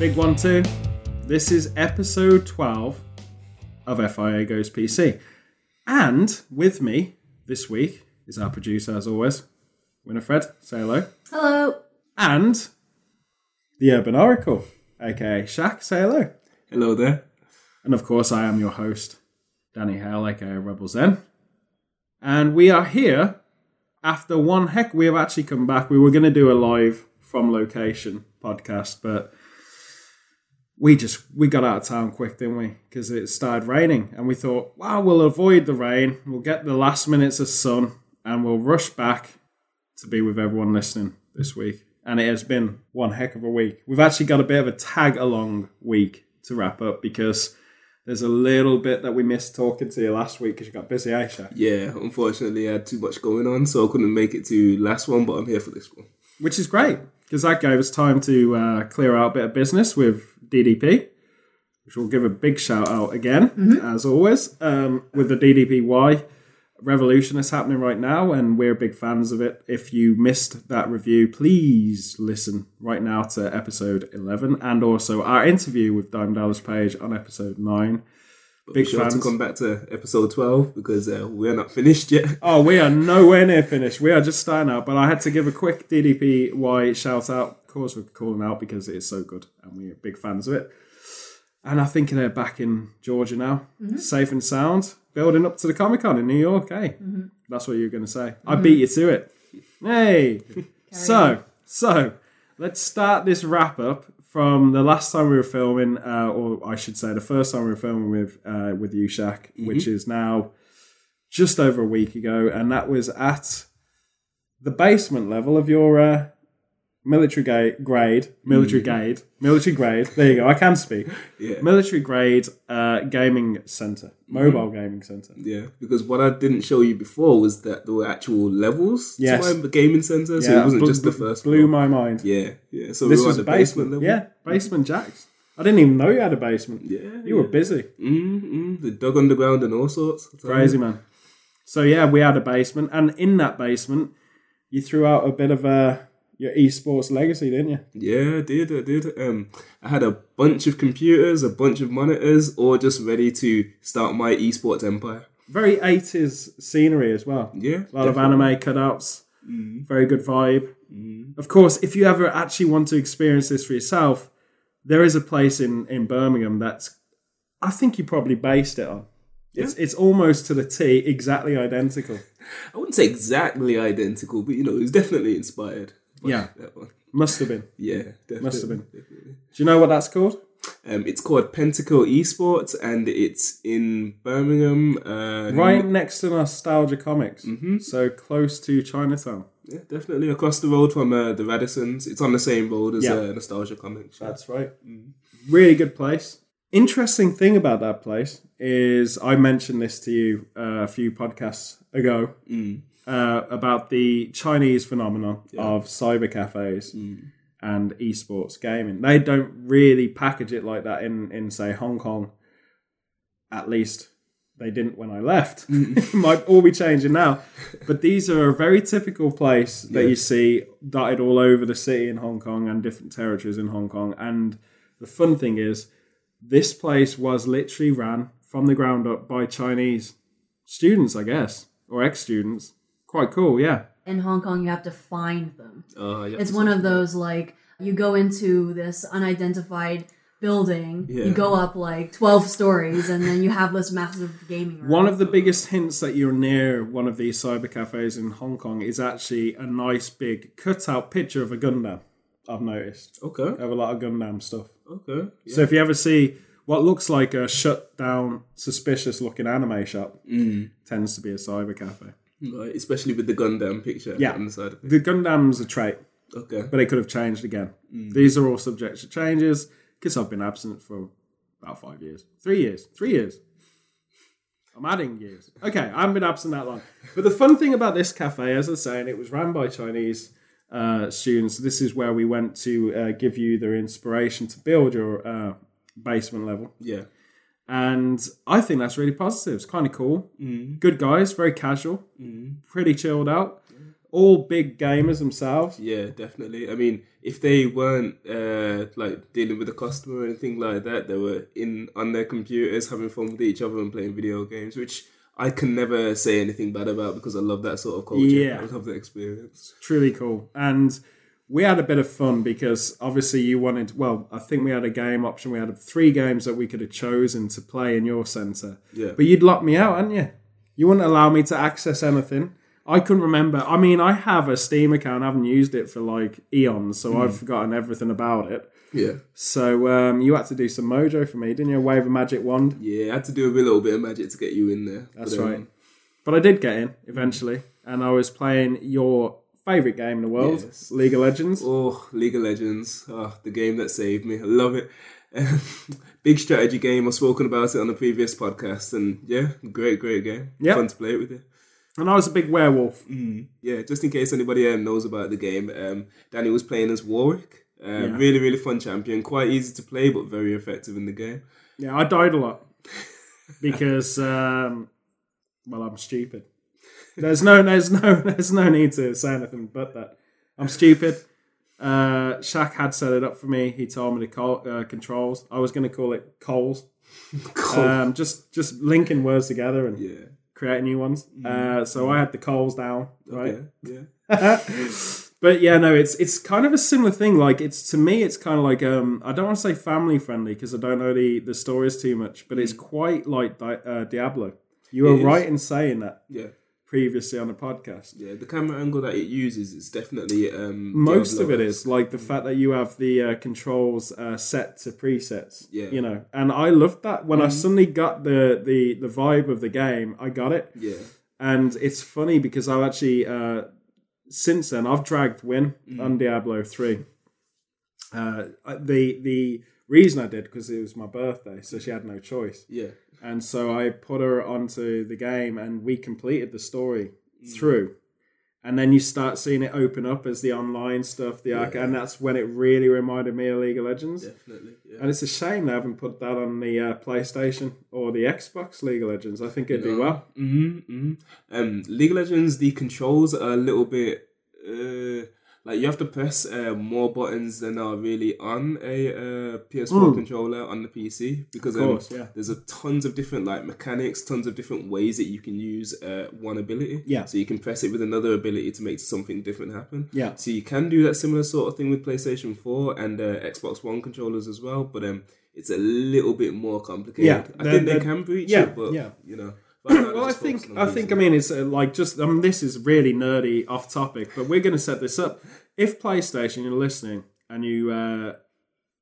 Big one, two. This is episode 12 of FIA Goes PC. And with me this week is our producer, as always, Winifred. Say hello. Hello. And the Urban Oracle, aka Shaq. Say hello. Hello there. And of course, I am your host, Danny Hale, aka Rebel Zen. And we are here after one heck. We have actually come back. We were going to do a live from location podcast, but we just we got out of town quick, didn't we? Because it started raining, and we thought, wow, we'll avoid the rain. We'll get the last minutes of sun, and we'll rush back to be with everyone listening this week. And it has been one heck of a week. We've actually got a bit of a tag along week to wrap up because there's a little bit that we missed talking to you last week because you got busy, Aisha. Yeah, unfortunately, I had too much going on, so I couldn't make it to last one, but I'm here for this one. Which is great because that gave us time to uh, clear out a bit of business with DDP, which we'll give a big shout out again, as always, um, with the DDPY revolution that's happening right now, and we're big fans of it. If you missed that review, please listen right now to episode 11 and also our interview with Diamond Dallas Page on episode 9. But Big be sure fans. to come back to episode 12 because uh, we're not finished yet. Oh, we are nowhere near finished. We are just starting out. But I had to give a quick DDP DDPY shout out. Of course, we're calling out because it is so good and we're big fans of it. And I think they're back in Georgia now, mm-hmm. safe and sound, building up to the Comic Con in New York. Hey, mm-hmm. that's what you were going to say. I mm-hmm. beat you to it. Hey. so, so let's start this wrap up from the last time we were filming, uh, or I should say, the first time we were filming with uh, with you, Shaq, which is now just over a week ago, and that was at the basement level of your uh, military ga- grade, military grade, military grade. There you go. I can speak. Yeah. Military grade uh, gaming center, mobile gaming center. Yeah, because what I didn't show you before was that there were actual levels Yes. to my gaming center, so it wasn't bl- just the bl- first Blew floor. my mind. Yeah, yeah. So This we were was at the the basement. basement level. Yeah, basement jacks. I didn't even know you had a basement. Yeah, You were busy. Mm-hmm. The dug underground and all sorts. Crazy man. So yeah, we had a basement, and in that basement, you threw out a bit of uh, your esports legacy, didn't you? Yeah, I did. I did. Um, I had a bunch of computers, a bunch of monitors, all just ready to start my esports empire. Very eighties scenery as well. Yeah, A lot of anime cutouts. Very good vibe. Of course, if you ever actually want to experience this for yourself, there is a place in in Birmingham that's. I think you probably based it on. It's it's almost to the T, exactly identical. I wouldn't say exactly identical, but you know, it was definitely inspired. By Yeah. that one. Must have been. Yeah, definitely. Must have been. Do you know what that's called? Um, it's called Pentacle Esports, and it's in Birmingham. Uh, Right next to Nostalgia Comics. So close to Chinatown. Yeah, definitely across the road from uh, the Radissons. It's on the same road as Yeah. uh, Nostalgia Comics. That's right. Really good place. Interesting thing about that place is I mentioned this to you uh, a few podcasts ago uh, about the Chinese phenomenon of cyber cafes and esports gaming. They don't really package it like that in, in say Hong Kong. At least they didn't when I left. it might all be changing now. But these are a very typical place that you see dotted all over the city in Hong Kong and different territories in Hong Kong. And the fun thing is, this place was literally ran from the ground up by Chinese students, I guess, or ex students. Quite cool, yeah. In Hong Kong, you have to find them. Uh, yeah, It's one of those like you go into this unidentified building, Yeah. you go up like 12 stories, and then you have this massive gaming room. One of the biggest hints that you're near one of these cyber cafes in Hong Kong is actually a nice big cutout picture of a Gundam. I've noticed. Okay, They have a lot of Gundam stuff. okay. Yeah. So if you ever see what looks like a shut down, suspicious looking anime shop, tends to be a cyber cafe. Right, especially with the Gundam picture Yeah. on the side of it. The Gundam's a trait, Okay. but it could have changed again. These are all subject to changes because I've been absent for about five years, three years, three years. I'm adding years. Okay, I haven't been absent that long. But the fun thing about this cafe, as I was saying, it was ran by Chinese uh, students. This is where we went to uh, give you the inspiration to build your uh, basement level. Yeah. And I think that's really positive. It's kind of cool. Mm. Good guys, very casual, pretty chilled out. all big gamers themselves. Yeah, definitely. I mean, if they weren't uh, like dealing with a customer or anything like that, they were in on their computers having fun with each other and playing video games, which I can never say anything bad about because I love that sort of culture. Yeah. I love the experience. Truly cool. And we had a bit of fun because obviously you wanted, well, I think we had a game option. We had three games that we could have chosen to play in your centre. Yeah. But you'd lock me out, hadn't you? You wouldn't allow me to access anything. I couldn't remember. I mean, I have a Steam account. I haven't used it for like eons, so I've forgotten everything about it. Yeah. So um, you had to do some mojo for me, didn't you? Wave a magic wand. Yeah, I had to do a little bit of magic to get you in there. That's right. But I did get in eventually, and I was playing your favorite game in the world, Yes. League of Legends. Oh, League of Legends. Oh, the game that saved me. I love it. Big strategy game. I've spoken about it on the previous podcast, and yeah, great, great game. Fun to play it with you. And I was a big werewolf. Yeah, just in case anybody um, knows about the game, um, Danny was playing as Warwick. Uh, Really, really fun champion. Quite easy to play, but very effective in the game. Yeah, I died a lot because, um, well, I'm stupid. There's no, there's no, there's no need to say anything but that. I'm stupid. Uh, Shaq had set it up for me. He told me the call, uh, controls. I was going to call it Coles. Um, just, just linking words together and yeah. creating new ones. Uh, so I had the Coles down, right? Okay. Yeah. but yeah, no, it's it's kind of a similar thing. Like it's to me, it's kind of like um, I don't want to say family friendly because I don't know the the stories too much, but it's quite like Di- uh, Diablo. You were right in saying that Yeah. Previously on the podcast. Yeah. The camera angle that it uses is definitely um, Most of it is like the fact that you have the uh, controls uh, set to presets. Yeah. you know, and I loved that when I suddenly got the the the vibe of the game. I got it. Yeah. And it's funny because I've actually uh, since then I've dragged Win on Diablo three. Uh, the the reason I did because it was my birthday, so she had no choice, Yeah. And so I put her onto the game, and we completed the story through. And then you start seeing it open up as the online stuff, the arc, and that's when it really reminded me of League of Legends. Definitely. Yeah. And it's a shame they haven't put that on the uh, PlayStation or the Xbox League of Legends. I think it'd do well. hmm hmm Um, League of Legends, the controls are a little bit uh, like you have to press uh, more buttons than are really on a uh, PS4 controller on the PC because. Of course, um, yeah. there's a tons of different like mechanics, tons of different ways that you can use uh, one ability. Yeah. So you can press it with another ability to make something different happen. Yeah. So you can do that similar sort of thing with PlayStation 4 and uh, Xbox One controllers as well, but um, it's a little bit more complicated. Yeah, I think they can breach yeah, it, but yeah. you know. Right now they're well, I think I think. I mean it's uh, like just I mean this is really nerdy off topic, but we're going to set this up. If PlayStation you're listening and you uh,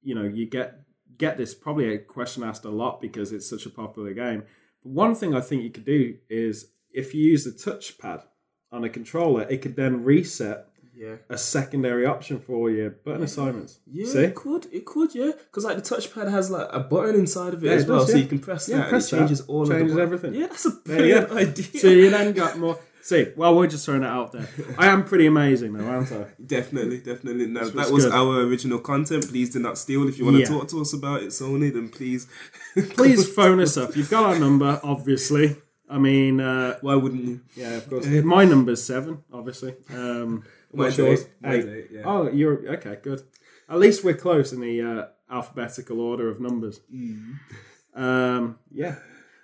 you know you get get this probably a question asked a lot because it's such a popular game. But one thing I think you could do is if you use the touchpad on a controller, it could then reset Yeah. a secondary option for your button assignments. Yeah, See? it could, it could, yeah, because like the touchpad has like a button inside of it Yeah, as it well, does, so yeah. you can press Yeah, that press and it changes that. all Changes of everything. Yeah, that's a brilliant idea. So you then got more. See, well, we're just throwing it out there. I am pretty amazing, though, aren't I? Definitely, definitely. No, that was good. our original content. Please do not steal. If you want to Yeah. talk to us about it, Sony, then please, Please phone us up. You've got our number, obviously. I mean, uh, Why wouldn't you? yeah, of course. My number's seven, obviously. Um, what's yours? eight. Eight. yeah. Oh, you're okay. Good. At least we're close in the uh, alphabetical order of numbers. Um, yeah.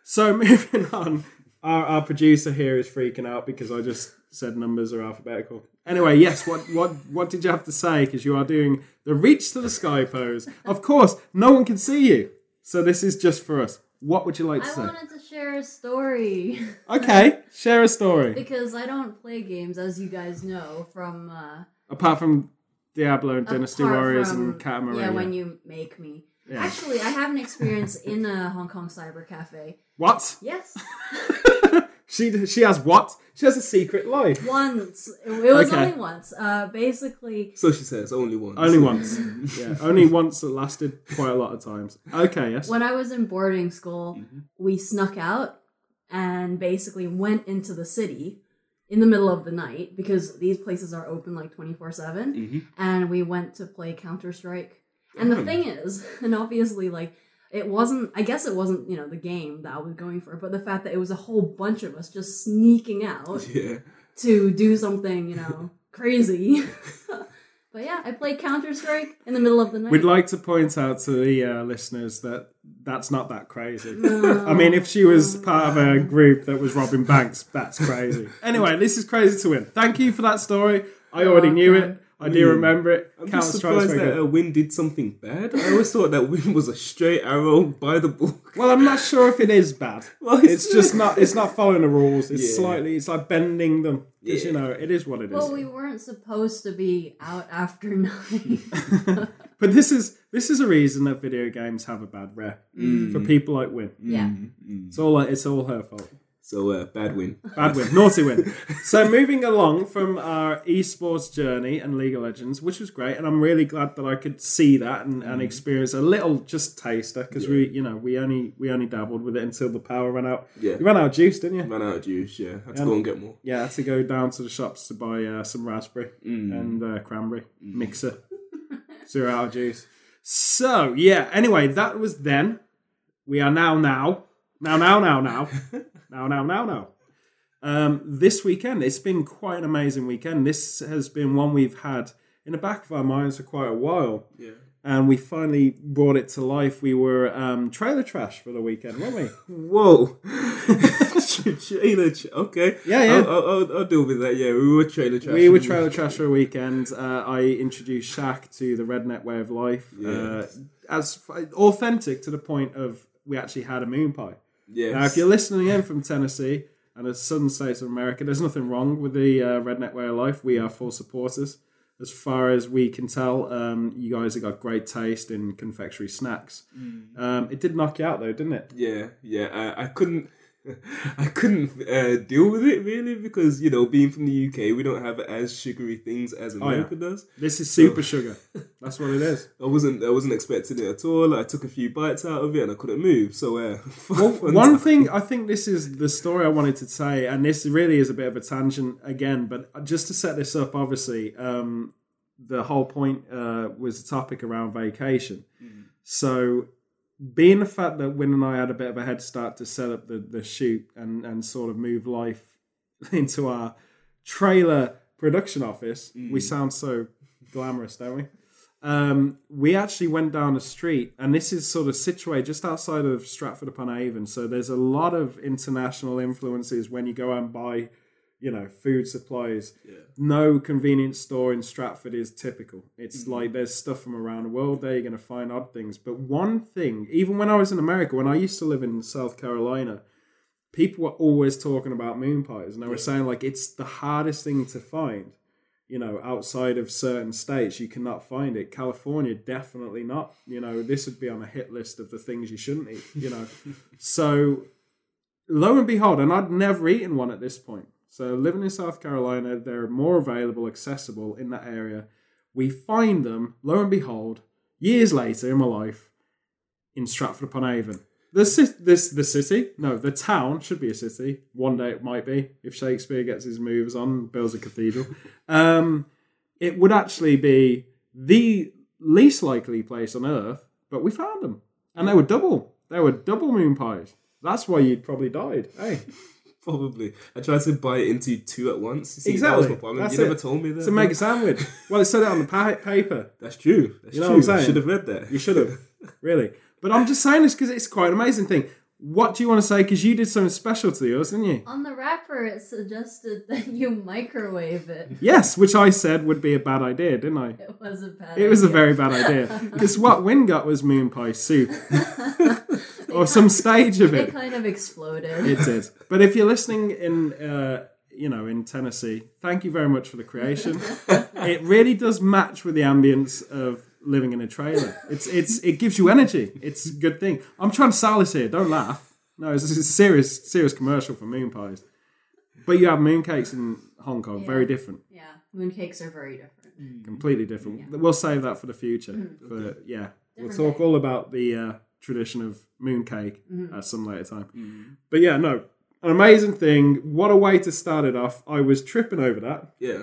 So moving on, our, our producer here is freaking out because I just said numbers are alphabetical. Anyway, yes. What what what did you have to say? Because you are doing the reach to the sky pose. Of course, no one can see you, so this is just for us. What would you like to I say? I wanted to share a story Okay, share a story. because I don't play games, as you guys know, from uh, Apart from Diablo and Dynasty Warriors from- and Katamari. Yeah, when you make me. Actually, I have an experience in a Hong Kong cyber cafe. What? Yes, She she has what? She has a secret life. once. It was Okay. only once. Uh, basically, So she says only once. Only once. yeah, only once that lasted quite a lot of times. Okay, yes. when I was in boarding school, we snuck out and basically went into the city in the middle of the night because these places are open like 24 7 and we went to play counter strike and the thing is and obviously like it wasn't i guess it wasn't you know the game that i was going for but the fact that it was a whole bunch of us just sneaking out Yeah. to do something, you know, crazy. but yeah, I played Counter Strike in the middle of the night. We'd like to point out to the uh, listeners that that's not that crazy. I mean, if she was part of a group that was robbing banks, that's crazy. Anyway, this is crazy to win. Thank you for that story. I already knew it. I do remember it. I'm just surprised that uh, Win did something bad. I always thought that Win was a straight arrow by the book. Well, I'm not sure if it is bad. Well, it's just not. It's not following the rules. It's Yeah. slightly. It's like bending them. Because Yeah. you know, it is what it is. well, we weren't supposed to be out after nine. but this is this is a reason that video games have a bad rep for people like Win. yeah. It's all it's all her fault. So uh, bad Win. Bad win, naughty win. So moving along from our esports journey and League of Legends, which was great, and I'm really glad that I could see that and, and experience a little just taster because we, you know, we only we only dabbled with it until the power ran out. Yeah. You ran out of juice, didn't you? Ran out of juice. Yeah, had to go and get more. Yeah, I had to go down to the shops to buy uh, some raspberry Mm. and uh, cranberry mixer. Zero out of juice. So yeah. Anyway, that was then. We are now now now now now now now now now now. Um, this weekend, it's been quite an amazing weekend. This has been one we've had in the back of our minds for quite a while, Yeah. and we finally brought it to life. We were um, trailer trash for the weekend, weren't we? Whoa. trailer. Tra- okay. Yeah, yeah. I'll, I'll, I'll, deal with that. Yeah, we were trailer trash. We were trailer trash for a weekend. Uh, I introduced Shaq to the redneck way of life, uh, Yes. as authentic to the point of we actually had a moon pie. Yes. Now, if you're listening in from Tennessee and the southern states of America, there's nothing wrong with the uh, redneck way of life. We are full supporters. As far as we can tell, um, you guys have got great taste in confectionery snacks. Um, it did knock you out though, didn't it? Yeah, yeah. I couldn't, I couldn't uh, deal with it really because you know, being from the UK, we don't have as sugary things as America does. This is super sugar. That's what it is. I wasn't, I wasn't expecting it at all. I took a few bites out of it and I couldn't move. So, uh, Well, one thing I think this is the story I wanted to say, and this really is a bit of a tangent again, but just to set this up, obviously, um, the whole point uh, was the topic around vacation. So, being the fact that Win and I had a bit of a head start to set up the, the shoot and, and sort of move life into our trailer production office, we sound so glamorous, don't we? Um, we actually went down the street, and this is sort of situated just outside of Stratford upon Avon. So there's a lot of international influences when you go and buy, you know, food supplies. No convenience store in Stratford is typical. It's mm-hmm. like there's stuff from around the world there. You're going to find odd things. But one thing, even when I was in America, when I used to live in South Carolina, people were always talking about moon pies, and they were saying like it's the hardest thing to find you know, outside of certain states, you cannot find it. California, definitely not. You know, this would be on a hit list of the things you shouldn't eat, you know. so, lo and behold, and I'd never eaten one at this point. So, living in South Carolina, they're more available, accessible in that area. We find them, lo and behold, years later in my life, in Stratford upon Avon. The, ci- this, the city, no, the town should be a city. One day it might be if Shakespeare gets his moves on, and builds a cathedral. Um, it would actually be the least likely place on earth, but we found them, and they were double. They were double moon pies. That's why you'd probably died. Hey, Probably. I tried to buy it into two at once. You see, Exactly. That was my problem. That's you never told me that. to make a sandwich. Well, it said it on the pa- paper. That's true. That's You know true. what I'm saying? I should have read that. You should have, really. But I'm just saying this because it's quite an amazing thing. What do you want to say? Because you did something special to yours, didn't you? On the wrapper, it suggested that you microwave it. Yes, which I said would be a bad idea, didn't I? It was a bad. It was a very bad idea. Because what Win got was moon pie soup. or some stage of It it. kind of exploded. It did. But if you're listening in, uh, you know, in Tennessee, thank you very much for the creation. it really does match with the ambience of living in a trailer. It's it's it gives you energy. It's a good thing. I'm trying to sell this here. Don't laugh. No, it's, it's a serious serious commercial for moon pies. But you have mooncakes in Hong Kong. Very different. yeah, mooncakes are very different. completely different. We'll save that for the future. But yeah, we'll talk day. all about the uh, tradition of mooncake at some later time. But yeah, no, an amazing thing. What a way to start it off. I was tripping over that. Yeah.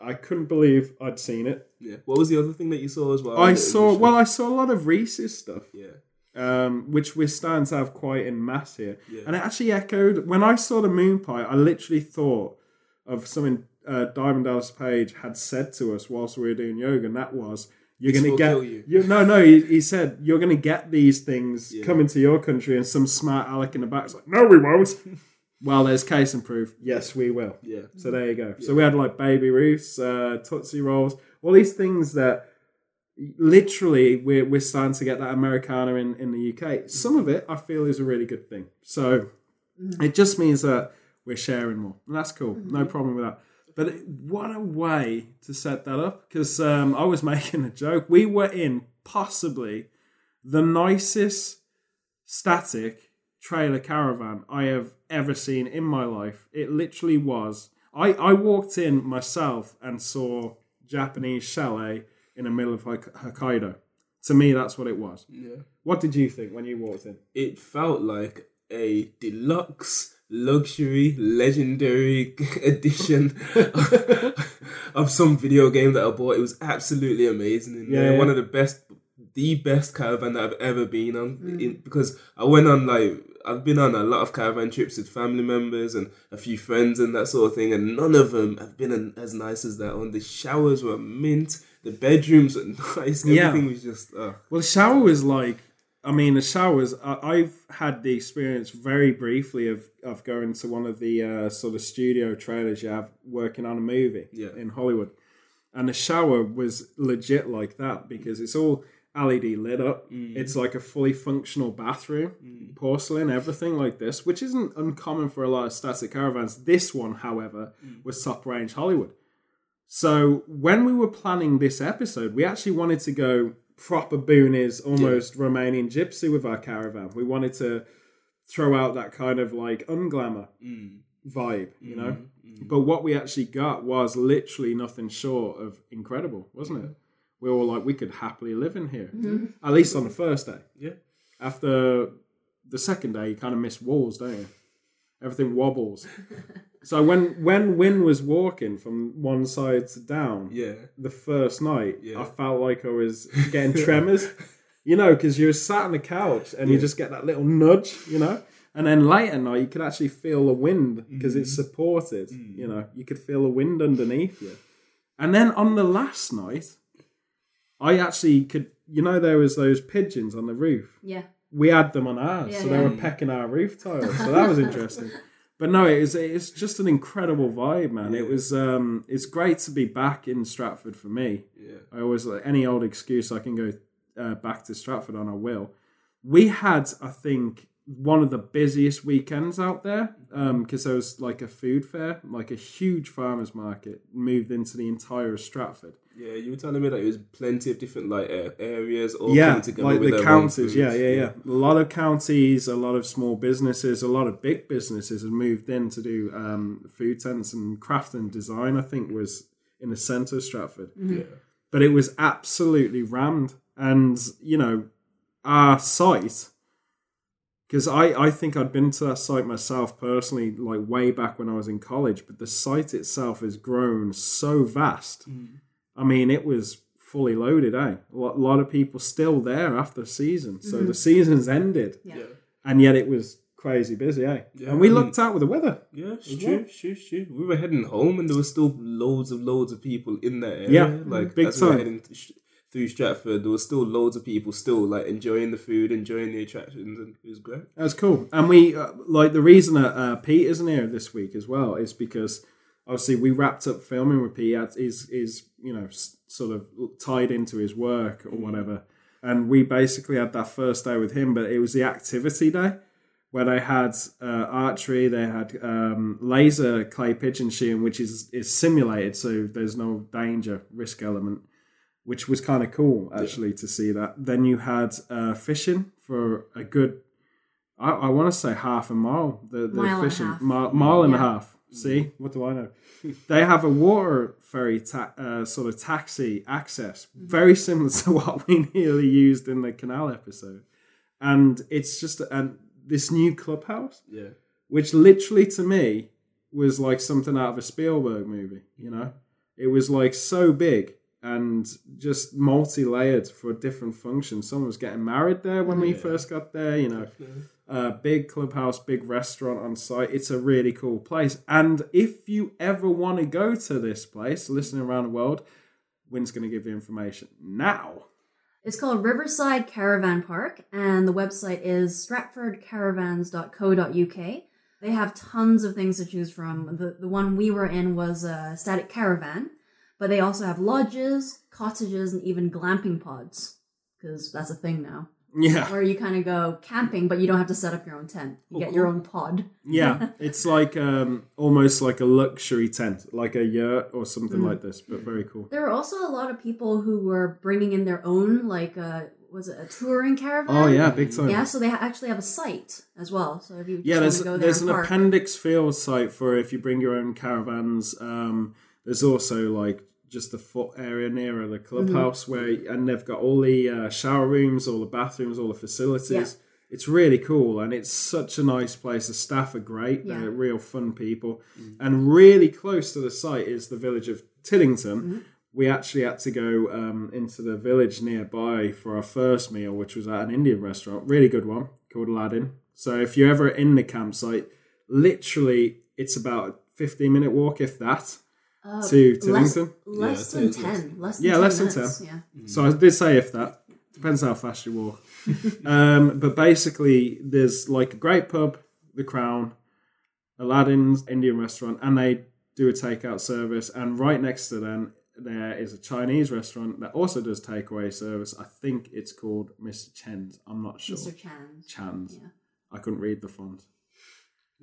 I couldn't believe I'd seen it. Yeah. What was the other thing that you saw as well? I saw was- well, I saw a lot of Reese's stuff. Yeah. Um, which we're starting to have quite in mass here, Yeah. and it actually echoed when I saw the moon pie. I literally thought of something uh, Diamond Dallas Page had said to us whilst we were doing yoga, and that was, "You're This to get you." you. No, no, he, he said you're going to get these things Yeah. coming to your country, and some smart aleck in the back's like, "No, we won't." well, there's case and proof. Yes, we will. Yeah. So there you go. So we had like Baby Ruths, uh, tootsie rolls, all these things that literally we're we're starting to get that Americana in in the UK. Some of it I feel is a really good thing. So it just means that we're sharing more, and that's cool. No problem with that. But it- what a way to set that up because um, I was making a joke. We were in possibly the nicest static trailer caravan I have ever seen in my life. It literally was. I, I walked in myself and saw Japanese chalet in the middle of Hokkaido. To me, that's what it was. Yeah. What did you think when you walked in? It felt like a deluxe, luxury, legendary edition of some video game that I bought. It was absolutely amazing. And Yeah, yeah. one of the best, the best caravan that I've ever been on. In, because I went on like I've been on a lot of caravan trips with family members and a few friends and that sort of thing, and none of them have been an- as nice as that one. The showers were mint. The bedrooms were nice. Yeah. Everything was just. Uh, Well, the shower was like, I mean, the showers. I, I've had the experience very briefly of of going to one of the uh, sort of studio trailers you have working on a movie Yeah. in Hollywood, and the shower was legit like that because it's all LED lit up. Mm. It's like a fully functional bathroom, mm. porcelain, everything like this, which isn't uncommon for a lot of static caravans. This one, however, mm. was top range Hollywood. So when we were planning this episode, we actually wanted to go proper boonies, almost Romanian gypsy with our caravan. We wanted to throw out that kind of like unglamour mm. vibe, you know. Mm-hmm, mm-hmm. But what we actually got was literally nothing short of incredible, wasn't it? We were like, we could happily live in here, at least on the first day. yeah. After the second day, you kind of miss walls, don't you? Everything wobbles. so when when Win was walking from one side to down, Yeah. the first night, Yeah. I felt like I was getting tremors. You know, because you're sat on the couch and you just get that little nudge, you know. And then late at night, you could actually feel the wind because it's Mm-hmm. supported. You know, you could feel the wind underneath you. And then on the last night, I actually could. You know, there was those pigeons on the roof. Yeah. We had them on ours, Yeah, so they yeah. were pecking our roof tiles. So that was interesting. But no, it was it's just an incredible vibe, man. It was um, it's great to be back in Stratford for me. Yeah. I always like any old excuse I can go uh, back to Stratford on, I will. We had, I think, one of the busiest weekends out there because there was like a food fair, like a huge farmers market moved into the entire of Stratford. Yeah, you were telling me that it was plenty of different like uh, areas all yeah, coming together like with the counties. foods. Yeah, yeah, yeah. A lot of counties, a lot of small businesses, a lot of big businesses have moved in to do um, food tents and craft and design. I think was in the centre of Stratford. Yeah. but it was absolutely rammed. And you know, our site, because I I think I'd been to that site myself personally, like way back when I was in college. But the site itself has grown so vast. I mean, it was fully loaded. Eh, a lot, a lot of people still there after the season. So the season's ended, Yeah. Yeah. and yet it was crazy busy. Eh, Yeah, and we I looked out with the weather. Yeah, it's As true, true, true. We were heading home, and there were still loads of loads of people in that area. Yeah, like big as we through Stratford, there was still loads of people still like enjoying the food, enjoying the attractions, and it was great. That's cool. And we uh, like the reason that uh, Pete isn't here this week as well is because obviously we wrapped up filming with Pete. Is is you know sort of tied into his work or whatever. And we basically had that first day with him, but it was the activity day where they had uh, archery, they had um, laser clay pigeon shooting, which is is simulated, so there's no danger risk element which was kind of cool actually to see that. Then you had uh, fishing for a good, I, I want to say half a mile. The, the Mile and a fishing half. mile, mile and a half. See what do I know? they have a water ferry ta- uh, sort of taxi access, very similar to what we nearly used in the canal episode, and it's just and this new clubhouse Yeah, which literally to me was like something out of a Spielberg movie. You know, it was like so big and just multi-layered for different functions. Someone was getting married there when we Yeah. first got there. You know, Uh, big clubhouse, big restaurant on site. It's a really cool place. And if you ever want to go to this place, listening around the world, Win's going to give you information now. It's called Riverside Caravan Park, and the website is stratfordcaravans.co.uk. They have tons of things to choose from. The, the one we were in was a static caravan, but they also have lodges, cottages, and even glamping pods, because that's a thing now. Yeah. Where you kind of go camping, but you don't have to set up your own tent. You Oh, get your own pod. Yeah, it's like um, almost like a luxury tent, like a yurt or something Mm. like this, but very cool. There were also a lot of people who were bringing in their own, like, uh, was it a touring caravan? Oh yeah, big time. Yeah, so they actually have a site as well. So if you yeah. There's go there there's an park, appendix field site for if you bring your own caravans. Um, there's also like just the foot area nearer the clubhouse Mm-hmm. where and they've got all the uh, shower rooms, all the bathrooms, all the facilities. Yeah. It's really cool and it's such a nice place. The staff are great. Yeah. They're real fun people. And really close to the site is the village of Tiddington. Mm-hmm. We actually had to go um, into the village nearby for our first meal, which was at an Indian restaurant. Really good one called Aladdin. So if you're ever in the campsite, literally it's about a 15 minute walk, if that, uh, to less, Tiddington. less Yeah, than it's less. ten, less than Yeah, 10 less than minutes. 10. Yeah, So I did say if that. Depends how fast you walk. um, but basically, there's like a great pub, The Crown, Aladdin's Indian restaurant, and they do a takeout service. And right next to them, there is a Chinese restaurant that also does takeaway service. I think it's called Mr. Chen's. I'm not sure. Mr. Chan. Chan's. Yeah. I couldn't read the font.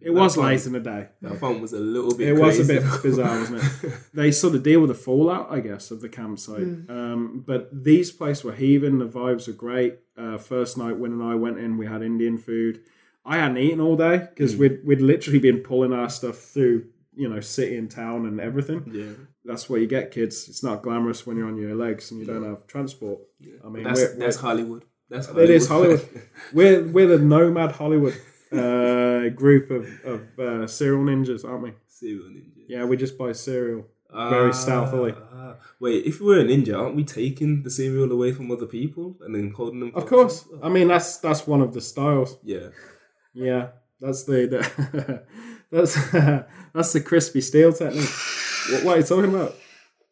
It was late in the day. That font was a little bit. It was a bit bizarre, wasn't it? They sort of deal with the fallout, I guess, of the campsite. Um, but these places were heaving. The vibes were great. Uh, first night, when and I went in, we had Indian food. I hadn't eaten all day because we'd we'd literally been pulling our stuff through, you know, city and town and everything. yeah, That's what you get, kids. It's not glamorous when you're on your legs and you don't have transport. I mean, that's we're, that's Hollywood. That's Hollywood. it is Hollywood. we're we're the nomad Hollywood uh, group of of uh, cereal ninjas, aren't we? Serial ninja. Yeah, we just buy cereal. Very stealthily. Ah, wait, if we're a ninja, aren't we taking the cereal away from other people and then holding them? Of course. I mean, that's that's one of the styles. Yeah. Yeah, that's the, the that's that's the crispy steel technique. What, what are you talking about?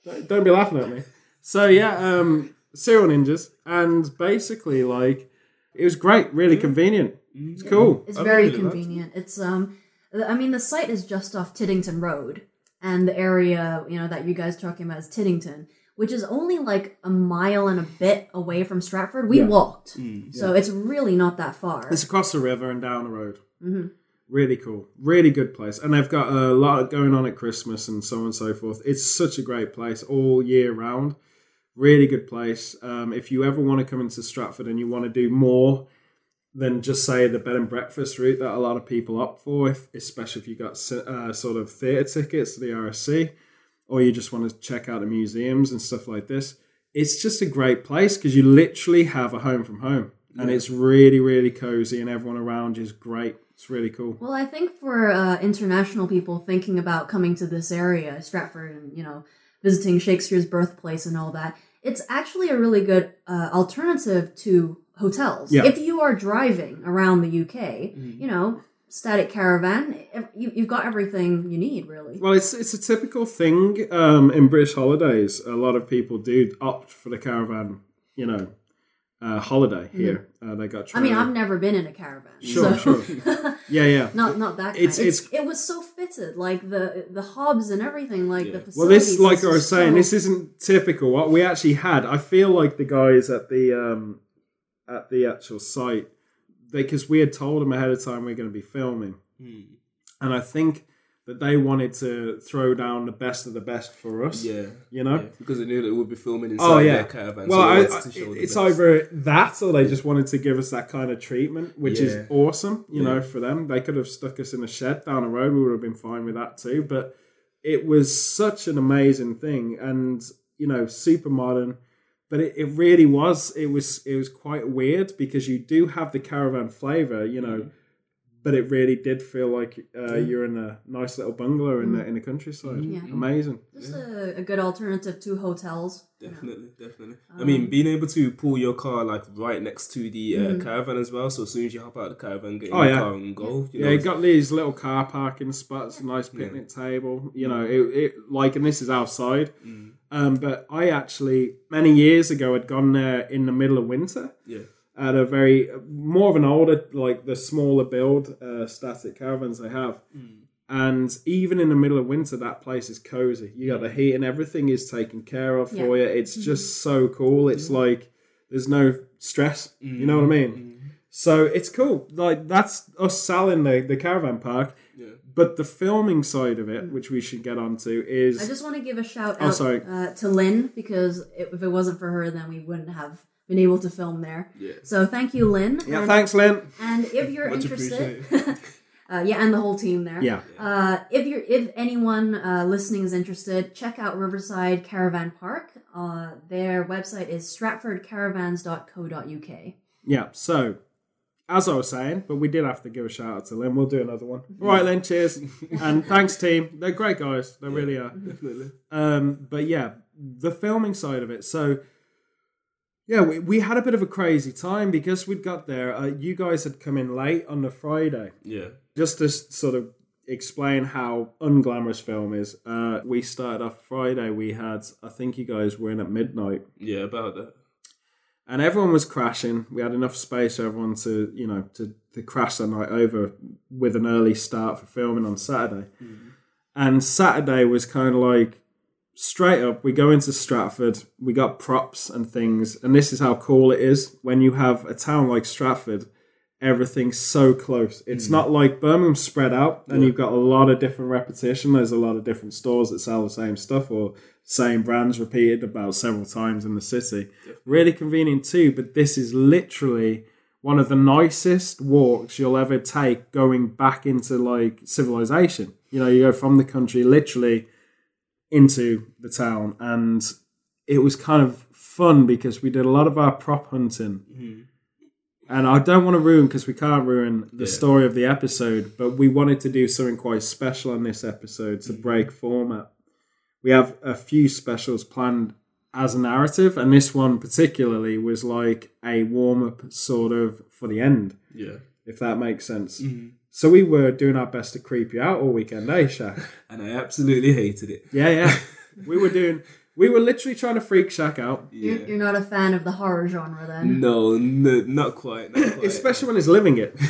Don't, don't be laughing at me. So yeah, um, cereal ninjas, and basically like it was great, really convenient. It's cool. It's I very really liked convenient. It's um, I mean, the site is just off Tiddington Road, and the area you know that you guys are talking about is Tiddington, which is only like a mile and a bit away from Stratford. We Yeah. walked, Mm. so it's really not that far. It's across the river and down the road. Mhm. Really cool, really good place, and they've got a lot going on at Christmas and so on and so forth. It's such a great place all year round. Really good place. Um, if you ever want to come into Stratford and you want to do more than just say the bed and breakfast route that a lot of people opt for, if, especially if you got uh, sort of theatre tickets to the RSC, or you just want to check out the museums and stuff like this, it's just a great place because you literally have a home from home, and it's really really cozy, and everyone around you is great. It's really cool. Well, I think for uh, international people thinking about coming to this area, Stratford, and you know, visiting Shakespeare's birthplace and all that, it's actually a really good uh, alternative to hotels. Yeah. If you are driving around the UK, you know, static caravan, you, you've got everything you need, really. Well, it's it's a typical thing um, in British holidays. A lot of people do opt for the caravan, you know, uh, holiday here. Uh, they got. Mm-hmm. I mean. I've never been in a caravan. Sure, so- sure. Yeah, yeah. not not that. Kind. It's- It's, it's- it was so fitted, like the the hobs and everything, like the facilities. Well, this, like is I was saying, so- this isn't typical. What we actually had, I feel like the guys at the um, at the actual site, because we had told them ahead of time we are going to be filming, Mm. and I think that they wanted to throw down the best of the best for us. Yeah. You know. Yeah, because they knew that we would be filming inside Oh yeah. their caravan. well, so I, I- to show the it's either that or they just wanted to give us that kind of treatment, which Yeah. is awesome. You know, for them, they could have stuck us in a shed down the road. We would have been fine with that too. But it was such an amazing thing, and you know, super modern. But it, it really was. It was. It was quite weird because you do have the caravan flavor. You know. but it really did feel like uh, you're in a nice little bungalow in the in the countryside. Yeah. Amazing. Just a, a good alternative to hotels. you know. Definitely, definitely. I Um, mean, being able to pull your car like right next to the uh, Mm-hmm. caravan as well. So as soon as you hop out of the caravan, get in Oh, the yeah. car and go. You Yeah, know, you got these little car parking spots, a nice picnic table. You know, it, it like, and this is outside. Mm. Um, but I actually many years ago had gone there in the middle of winter yeah, at a very more of an older, like the smaller build uh, static caravans they have. And even in the middle of winter, that place is cozy. You got the heat and everything is taken care of for you. It's just so cool. It's like there's no stress. You know what I mean? So it's cool. Like that's us selling the, the caravan park. yeah. But the filming side of it, which we should get onto, is I just want to give a shout Oh, out sorry. uh, to Lynn because it, if it wasn't for her, then we wouldn't have been able to film there. Yeah. So thank you, Lynn. yeah. and, Thanks, Lynn. and if you're Much interested, uh, yeah, and the whole team there. Yeah. Uh, if you're if anyone uh, listening is interested, check out Riverside Caravan Park. Uh, their website is stratfordcaravans.co.uk. Yeah. So, as I was saying, but we did have to give a shout out to Lynn. We'll do another one. All right, Lynn. Cheers. and thanks, team. They're great guys. They really are. Definitely. Um, but yeah, the filming side of it. So, yeah, we, we had a bit of a crazy time because we'd got there. Uh, you guys had come in late on the Friday. Yeah. Just to sort of explain how unglamorous film is, uh, we started off Friday. We had, I think you guys were in at midnight. Yeah, about that. And everyone was crashing. We had enough space for everyone to, you know, to, to crash the night over with an early start for filming on Saturday. Mm-hmm. And Saturday was kind of like straight up. We go into Stratford, we got props and things, and this is how cool it is when you have a town like Stratford. Everything's so close. It's mm. not like Birmingham's spread out, and you've got a lot of different repetition. There's a lot of different stores that sell the same stuff or same brands repeated about several times in the city. Really convenient too, but this is literally one of the nicest walks you'll ever take going back into like civilization. You know, you go from the country literally into the town, and it was kind of fun because we did a lot of our prop hunting. Mm-hmm. And I don't want to ruin because we can't ruin the story of the episode, but we wanted to do something quite special on this episode to break format. We have a few specials planned as a narrative, and this one particularly was like a warm up sort of for the end, Yeah. if that makes sense. So we were doing our best to creep you out all weekend, eh, Shaq? And I absolutely hated it. Yeah, yeah. we were doing, we were literally trying to freak Shaq out, Yeah. You're, you're not a fan of the horror genre, then? No, no, not quite. Not quite. especially when he's living it.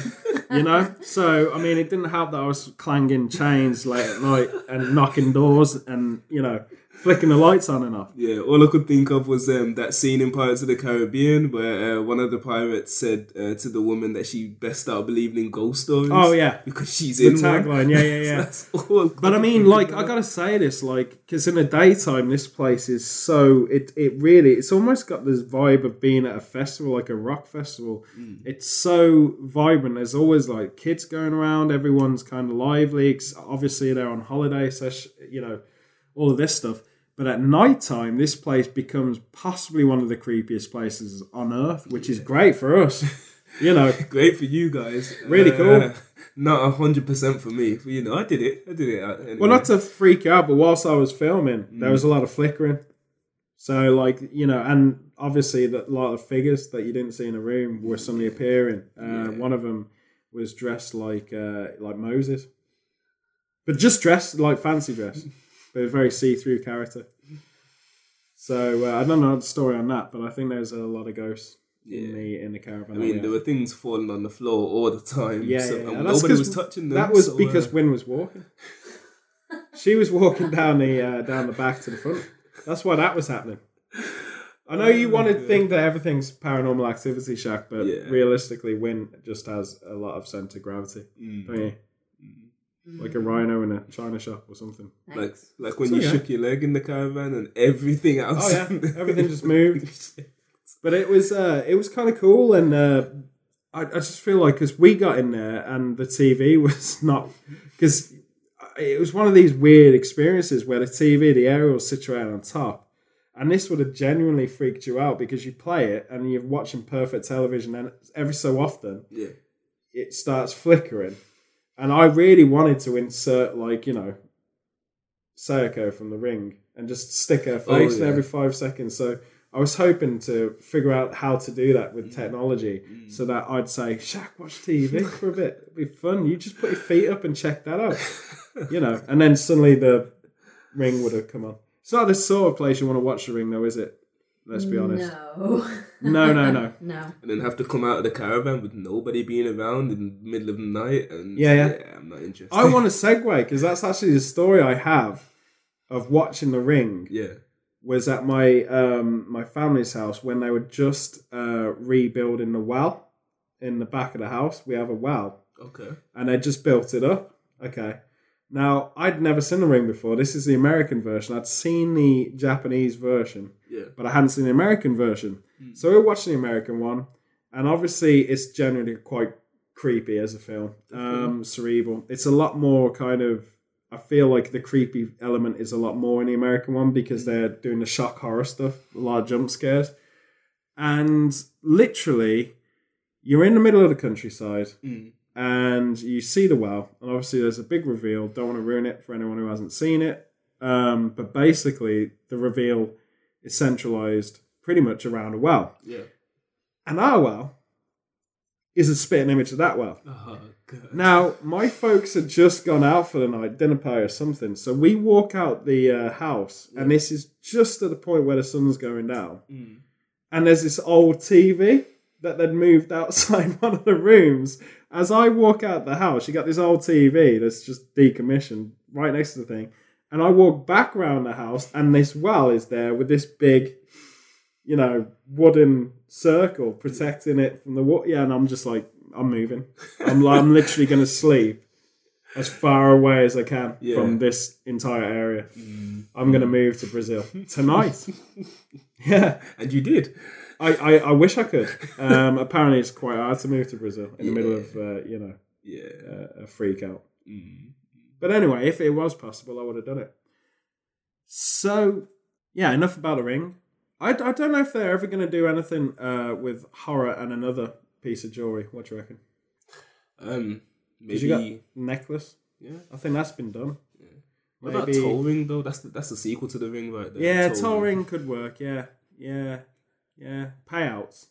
You know, so I mean, it didn't help that I was clanging chains late at night and knocking doors and you know flicking the lights on and off. Yeah, all I could think of was um, that scene in Pirates of the Caribbean where uh, one of the pirates said uh, to the woman that she best start believing in ghost stories. Oh yeah, because she's the in tagline. Yeah, yeah, yeah. But I mean, like, I gotta say this, like, because in the daytime, this place is so it it really it's almost got this vibe of being at a festival, like a rock festival. It's so vibrant. There's always like kids going around. Everyone's kind of lively. It's- Obviously, they're on holiday, so sh- you know all of this stuff. But at night time, this place becomes possibly one of the creepiest places on earth, which is great for us. you know, great for you guys. Really Uh, cool. Not hundred percent for me. But, you know, I did it. I did it. uh, Anyway. Well, not to freak out, but whilst I was filming, there was a lot of flickering. So, like you know, and obviously, that a lot of figures that you didn't see in a room were suddenly appearing. Uh, One of them was dressed like uh, like Moses, but just dressed like fancy dress, but a very see through character. So uh, I don't know the story on that, but I think there's a lot of ghosts in the in the caravan. I mean, there were things falling on the floor all the time. Yeah, so, yeah, yeah. and That's was touching them. That was so, uh, because Win was walking. she was walking down the uh, down the back to the front. That's why that was happening. I know you want to think that everything's paranormal activity, Shaq, but Yeah. realistically, Win just has a lot of center gravity, Mm. don't you? Like a rhino in a china shop or something. like Thanks. like when So, you yeah. shook your leg in the caravan and everything else. Oh yeah, everything just moved. But it was uh, it was kind of cool, and uh, I, I just feel like because we got in there and the TV was not because it was one of these weird experiences where the TV, the aerial was situated on top, and this would have genuinely freaked you out because you play it and you're watching perfect television, and every so often yeah. it starts flickering, and I really wanted to insert like you know, Sayako from the ring and just stick her Oh, face in every five seconds. So I was hoping to figure out how to do that with mm. technology, mm. so that I'd say, "Shaq, watch TV for a bit. It'd be fun. You just put your feet up and check that out." you know, and then suddenly the ring would have come on. It's not the sort of place you want to watch the ring, though, is it? Let's be honest. No. No, no, no. no. and then have to come out of the caravan with nobody being around in the middle of the night. And Yeah, yeah. I'm not interested. I want to segue because that's actually the story I have of watching the ring. yeah. Was at my um, my family's house when they were just uh, rebuilding the well in the back of the house. We have a well, Okay. and they just built it up. Okay. Now I'd never seen the ring before. This is the American version. I'd seen the Japanese version, Yeah. but I hadn't seen the American version. So we we're watching the American one, and obviously it's generally quite creepy as a film, um, cerebral. It's a lot more kind of. I feel like the creepy element is a lot more in the American one because they're doing the shock horror stuff, a lot of jump scares, and literally, you're in the middle of the countryside Mm. And you see the well, and obviously there's a big reveal. Don't want to ruin it for anyone who hasn't seen it, um, but basically the reveal is centralized pretty much around a well, Yeah. and our well is a spitting image of that well. Oh god. Now, my folks had just gone out for the night, dinner party or something. So we walk out the uh, house, and this is just at the point where the sun's going down. Mm. And there's this old TV that they'd moved outside one of the rooms. As I walk out the house, you got this old TV that's just decommissioned right next to the thing. And I walk back around the house, and this well is there with this big, you know, wooden circle protecting it from the water. Yeah, and I'm just like, I'm moving. I'm, I'm literally going to sleep as far away as I can Yeah. from this entire area. Mm. I'm going to move to Brazil tonight. yeah. And you did. I, I, I wish I could. Um, apparently, it's quite hard to move to Brazil in the middle of, uh, you know, Yeah. uh, a freak out. Mm. But anyway, if it was possible, I would have done it. So, yeah, enough about the ring. I, I don't know if they're ever going to do anything uh, with horror and another piece of jewelry. What do you reckon? Um. 'Cause Maybe. you got necklace. Yeah. I think that's been done. What about Toe Ring though? That's the, that's the sequel to the Ring, right there. Yeah, toll ring could work. Yeah, yeah, yeah. Payouts.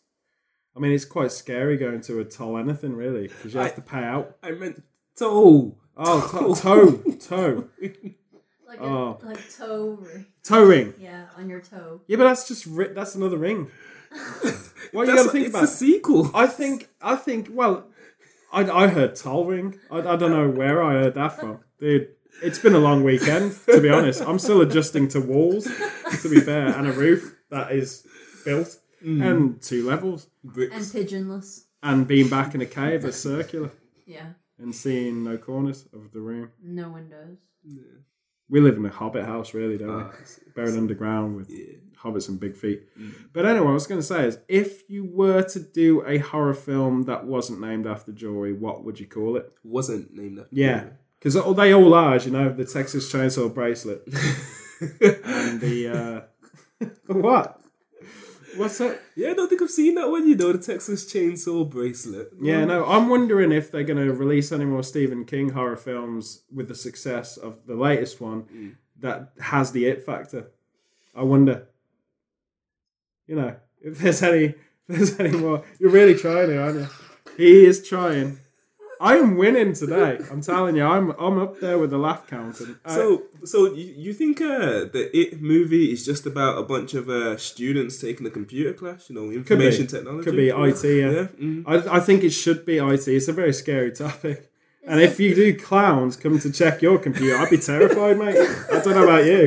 I mean, it's quite scary going to a toll anything really because you have I- to pay out. I meant toe. Oh, to- toe, toe, Like Oh. a like toe ring. toe ring. Yeah, on your toe. Yeah, but that's just ri- that's another ring. What are you That's got to think it's about? a sequel. I think I think well, I, I heard toll ring. I, I don't know where I heard that from, dude. It's been a long weekend, to be honest. I'm still adjusting to walls, to be fair, and a roof that is built and two levels, And pigeonless. and being back in a cave that's circular Yeah. and seeing no corners of the room. No windows. We live in a hobbit house, really, don't we? Ah, I see. Buried underground with Yeah. hobbits and big feet. But anyway, I was going to say is, if you were to do a horror film that wasn't named after jewelry, what would you call it? Wasn't named after. Yeah, because they all are, as you know, the Texas Chainsaw Bracelet and the uh, what? What's that? Yeah, I don't think I've seen that one. You know, the Texas Chainsaw Bracelet. Yeah, no, I'm wondering if they're going to release any more Stephen King horror films with the success of the latest one hmm. that has the it factor. I wonder. You know, if there's any, if there's any more. You're really trying it, aren't you? He is trying. I am winning today. I'm telling you, I'm I'm up there with the laugh counting. I- So, so you, you think uh, the It movie is just about a bunch of uh, students taking a computer class? You know, information technology. Could be IT, yeah. Yeah. mhm. I, I think it should be IT. It's a very scary topic. And if you do clowns come to check your computer, I'd be terrified, mate. I don't know about you.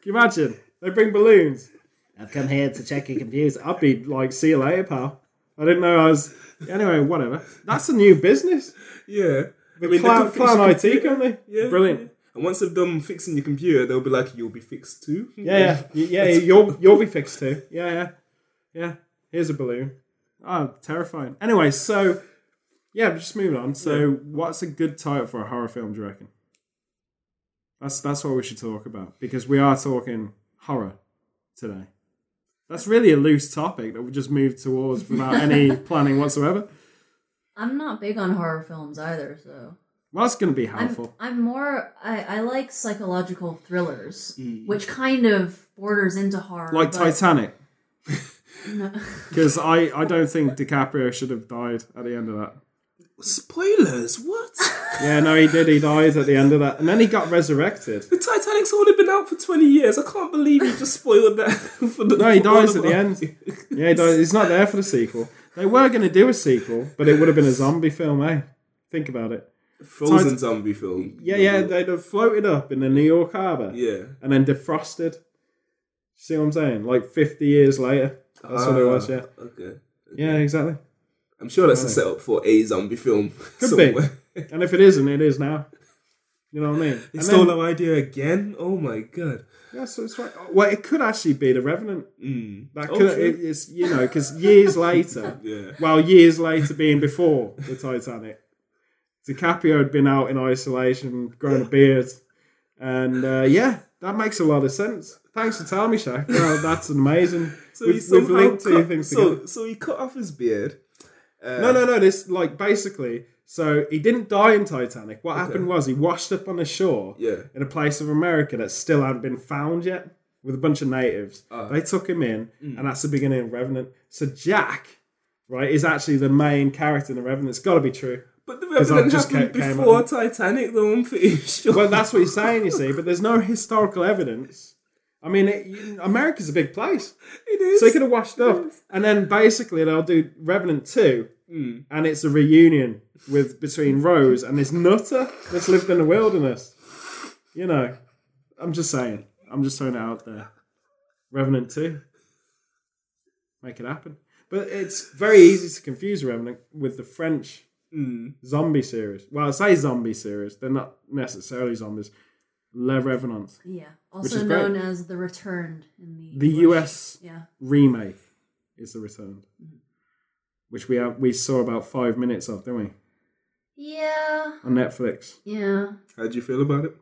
Can you imagine? They bring balloons. I've come here to check your computer. I'd be like, see you later, pal. I didn't know I was. Anyway, whatever. That's a new business. Yeah. The I mean, could fix IT computer. company. Yeah. Brilliant. yeah. And once they've done fixing your computer, they'll be like, "You'll be fixed too." Yeah, yeah, yeah. You'll you'll be fixed too. Yeah, yeah, yeah. Here's a balloon. Oh, terrifying. Anyway, so yeah, just moving on. So, what's a good title for a horror film? Do you reckon? That's that's what we should talk about because we are talking horror today. That's really a loose topic that we just moved towards without any planning whatsoever. I'm not big on horror films either, so Well, that's going to be I'm, helpful. I'm more I, I like psychological thrillers, Mm. which kind of borders into horror. Like but- Titanic. No. Because I, I don't think DiCaprio should have died at the end of that. Spoilers? What? Yeah, no, he did. He dies at the end of that. And then he got resurrected. the Titanic's only been out for 20 years. I can't believe you just spoiled that. for the, No, he dies at the end. Yeah, he died. He's not there for the sequel. They were going to do a sequel, but it would have been a zombie film, eh? Think about it. Frozen Tit- zombie film. Yeah, yeah, they'd have floated up in the New York Harbour Yeah. and then defrosted. See what I'm saying? Like 50 years later. That's what it was, yeah. Ah, Okay. Yeah, exactly. I'm sure that's a setup for a zombie film. Could somewhere. be. And if it isn't, it is now. You know what I mean? They And stole then- our idea again? Oh my god. Yeah, so it's right. Well, it could actually be The Revenant. Mm. That Oh, could, true. it, it's, you know, because years later, Yeah. well, years later being before the Titanic, DiCaprio had been out in isolation, grown a beard, and uh, yeah, that makes a lot of sense. Thanks for telling me, Shaq. Well, that's amazing. So we've, he somehow we've linked two things so, together. so he cut off his beard. Uh, No, no, no. This like basically. So he didn't die in Titanic. What happened was he washed up on the shore Yeah. in a place of America that still hadn't been found yet with a bunch of natives. Ah. They took him in, Mm. and that's the beginning of Revenant. So Jack, right, is actually the main character in the Revenant. It's got to be true. But the Revenant just happened ca- before Titanic, though, I'm pretty sure. Well, that's what he's saying, you see. But there's no historical evidence. I mean, it, you- America's a big place, it is. so he could have washed up, and then basically they'll do Revenant two, Mm. and it's a reunion with between Rose and this nutter that's lived in the wilderness. You know, I'm just saying. I'm just throwing it out there. Revenant two, make it happen. But it's very easy to confuse Revenant with the French Mm. zombie series. Well, I say zombie series. They're not necessarily zombies. Le Revenant, Yeah, is also great. known as the Returned in the the English. US Yeah, remake, is the return, mm-hmm. which we have, we saw about five minutes of, didn't we, yeah, on Netflix. yeah. How'd you feel about it?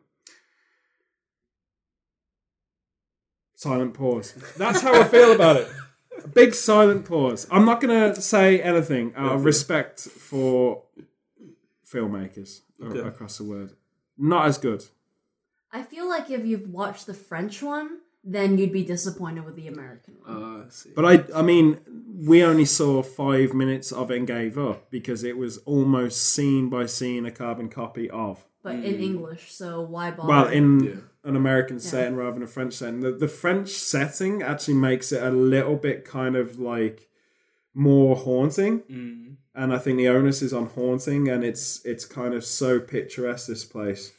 Silent pause. That's how I feel about it. A big silent pause. I'm not going to say anything out of Okay. respect for filmmakers Okay. across the world. Not as good. I feel like if you've watched the French one, then you'd be disappointed with the American one. I see. But I, I mean, we only saw five minutes of it and gave up because it was almost scene by scene a carbon copy of. but in English, so why bother? Well, in Yeah. an American setting rather than a French setting. The, the French setting actually makes it a little bit kind of like more haunting. Mm. And I think the onus is on haunting, and it's it's kind of so picturesque this place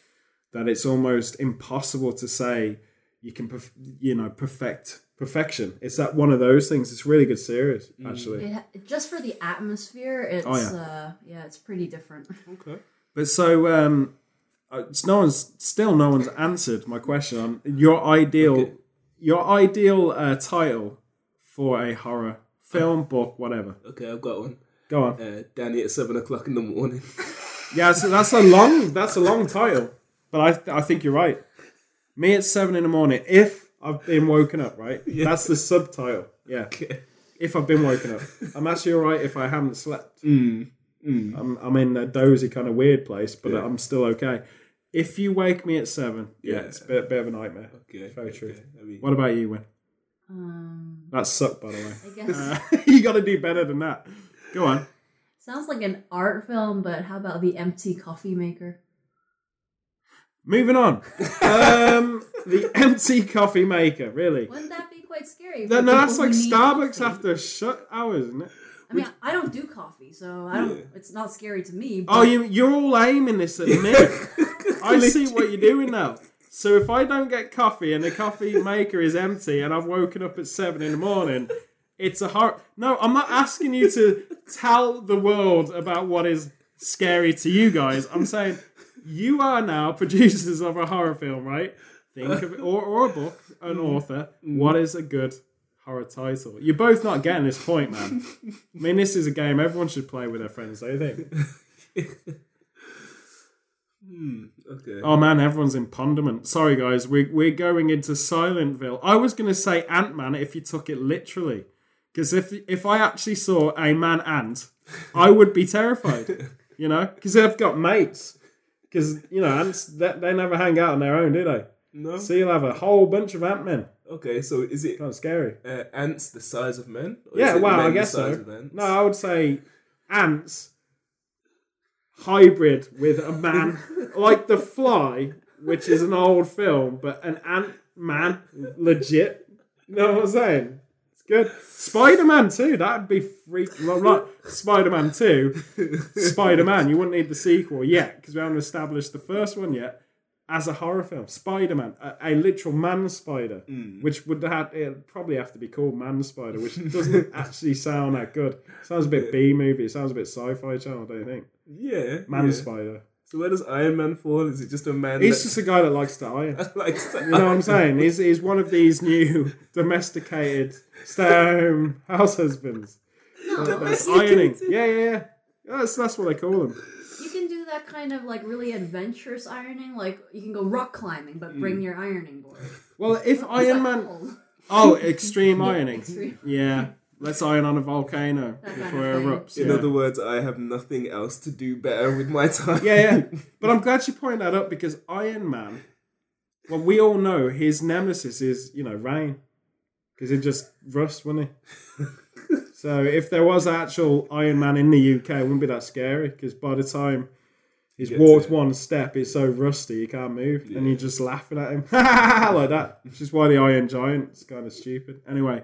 that it's almost impossible to say you can perf- you know perfect perfection. It's that one of those things. It's really good series actually. it, just for the atmosphere, it's Oh, yeah. uh, yeah, it's pretty different. Okay. But so um, uh, it's no one's still no one's answered my question on your ideal Okay. your ideal uh, title for a horror film, book, whatever. Okay, I've got one. Go on. Uh, Danny at seven o'clock in the morning. Yeah, so that's a long that's a long title, but I I think you're right. Me at seven in the morning. If I've been woken up, right? That's the subtitle. Yeah. Okay. If I've been woken up, I'm actually all right. If I haven't slept, Mm. Mm. I'm I'm in a dozy kind of weird place, but Yeah. I'm still okay. If you wake me at seven, yeah, Yeah. it's a bit, bit of a nightmare. Okay. Very true. okay. I mean, What about you, Win? Um, That sucked, by the way. I guess Uh, you got to do better than that. Go on. sounds like an art film, but how about the empty coffee maker? Moving on. Um, the empty coffee maker. Really? Wouldn't that be quite scary? No, no, that's like Starbucks coffee? after shut hours, isn't it? I mean, I don't do coffee, so I don't. Yeah. It's not scary to me. But Oh, you, you're all aiming this at me. I see what you're doing now. So if I don't get coffee and the coffee maker is empty and I've woken up at seven in the morning, it's a horror. No, I'm not asking you to tell the world about what is scary to you guys. I'm saying you are now producers of a horror film, right? Think of it, or, or a book, an author. What is a good horror title? You're both not getting this point, man. I mean, this is a game everyone should play with their friends, don't you think? Hmm, okay. Oh man, everyone's in Pondament. Sorry guys, we're, we're going into Silentville. I was going to say Ant Man if you took it literally. Because if if I actually saw a man ant, I would be terrified. You know, because they've got mates. Because you know, ants they, they never hang out on their own, do they? No. So you'll have a whole bunch of ant men. Okay, so is it Kind of scary. uh, ants the size of men? Or Yeah, is it well, I guess so. of ants? No, I would say ants hybrid with a man, like the Fly, which is an old film, but an ant man, legit. You know what I'm saying? Good. Spider Man too. That'd be freak. Spider Man two. Spider Man. You wouldn't need the sequel yet because we haven't established the first one yet. As a horror film, Spider Man, a, a literal man spider, mm. which would have it'd probably have to be called Man Spider, which doesn't actually sound that good. sounds a bit B movie. It sounds a bit sci-fi channel, don't you think? Yeah. Man yeah. Spider. So where does Iron Man fall? Is it just a man? He's that- just a guy that likes to iron. like You know what I'm saying? He's, he's one of these new domesticated stay-at-home house husbands. That's ironing. Yeah, yeah, yeah. That's that's what they call them. You can do that kind of like really adventurous ironing. Like you can go rock climbing, but Mm. bring your ironing board. Well, if What's Iron Man, called? oh, extreme Yeah, ironing. extreme. Yeah, let's iron on a volcano before it erupts. In yeah. other words, I have nothing else to do better with my time. yeah, yeah. But I'm glad you pointed that up because Iron Man, well, we all know his nemesis is, you know, rain. Because it just rust, wouldn't he? so if there was actual Iron Man in the UK, it wouldn't be that scary. Because by the time he's Gets walked it. one step, he's so rusty he can't move. And you're just laughing at him like that. Which is why the Iron Giant is kind of stupid. Anyway,